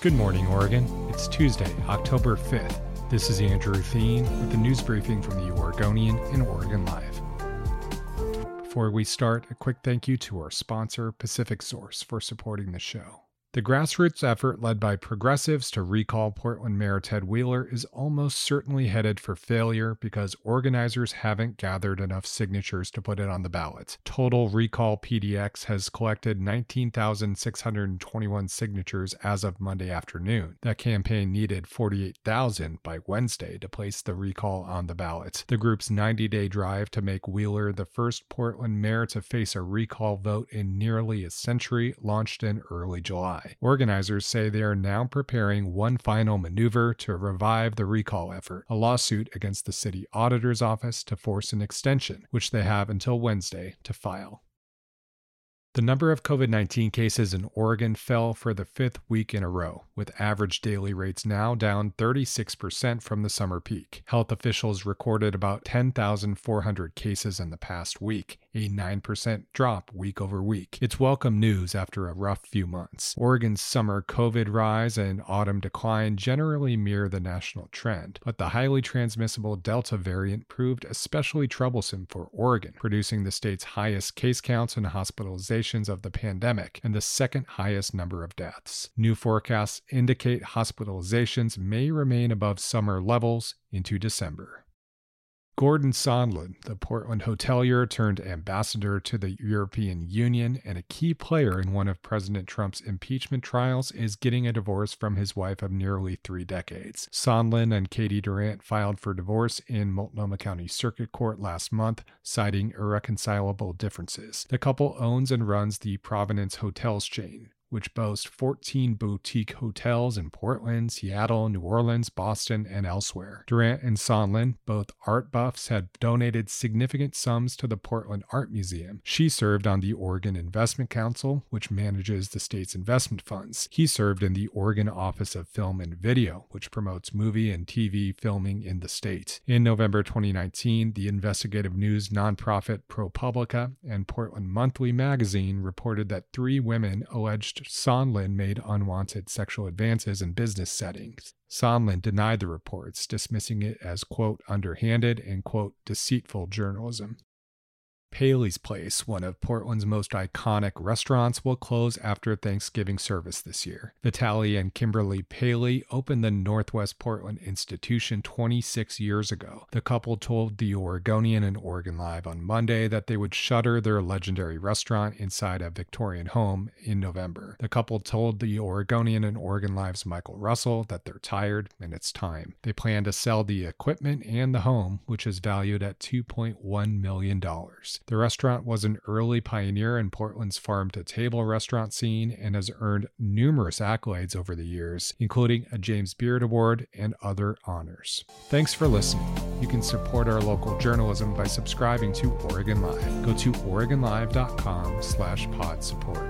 Good morning, Oregon. It's Tuesday, October 5th. This is Andrew Theen with the news briefing from the Oregonian and Oregon Live. Before we start, a quick thank you to our sponsor, Pacific Source, for supporting the show. The grassroots effort led by progressives to recall Portland Mayor Ted Wheeler is almost certainly headed for failure because organizers haven't gathered enough signatures to put it on the ballot. Total Recall PDX has collected 19,621 signatures as of Monday afternoon. That campaign needed 48,000 by Wednesday to place the recall on the ballot. The group's 90 day drive to make Wheeler the first Portland mayor to face a recall vote in nearly a century launched in early July. July. Organizers say they are now preparing one final maneuver to revive the recall effort, a lawsuit against the city auditor's office to force an extension, which they have until Wednesday to file. The number of COVID 19 cases in Oregon fell for the fifth week in a row, with average daily rates now down 36% from the summer peak. Health officials recorded about 10,400 cases in the past week, a 9% drop week over week. It's welcome news after a rough few months. Oregon's summer COVID rise and autumn decline generally mirror the national trend, but the highly transmissible Delta variant proved especially troublesome for Oregon, producing the state's highest case counts and hospitalizations of the pandemic and the second highest number of deaths. New forecasts indicate hospitalizations may remain above summer levels into December. Gordon Sondland, the Portland hotelier turned ambassador to the European Union and a key player in one of President Trump's impeachment trials, is getting a divorce from his wife of nearly three decades. Sondland and Katie Durant filed for divorce in Multnomah County Circuit Court last month, citing irreconcilable differences. The couple owns and runs the Provenance Hotels chain, which boasts 14 boutique hotels in Portland, Seattle, New Orleans, Boston, and elsewhere. Durant and Sondland, both art buffs, had donated significant sums to the Portland Art Museum. She served on the Oregon Investment Council, which manages the state's investment funds. He served in the Oregon Office of Film and Video, which promotes movie and TV filming in the state. In November 2019, the investigative news nonprofit ProPublica and Portland Monthly magazine reported that three women Sondland made unwanted sexual advances in business settings. Sondland denied the reports, dismissing it as, quote, underhanded and, quote, deceitful journalism. Paley's Place, one of Portland's most iconic restaurants, will close after Thanksgiving service this year. Vitaly and Kimberly Paley opened the Northwest Portland Institution 26 years ago. The couple told the Oregonian and Oregon Live on Monday that they would shutter their legendary restaurant inside a Victorian home in November. The couple told the Oregonian and Oregon Live's Michael Russell that they're tired and it's time. They plan to sell the equipment and the home, which is valued at $2.1 million. The restaurant was an early pioneer in Portland's farm to table restaurant scene and has earned numerous accolades over the years, including a James Beard Award and other honors. Thanks for listening. You can support our local journalism by subscribing to Oregon Live. Go to oregonlive.com slash pod support.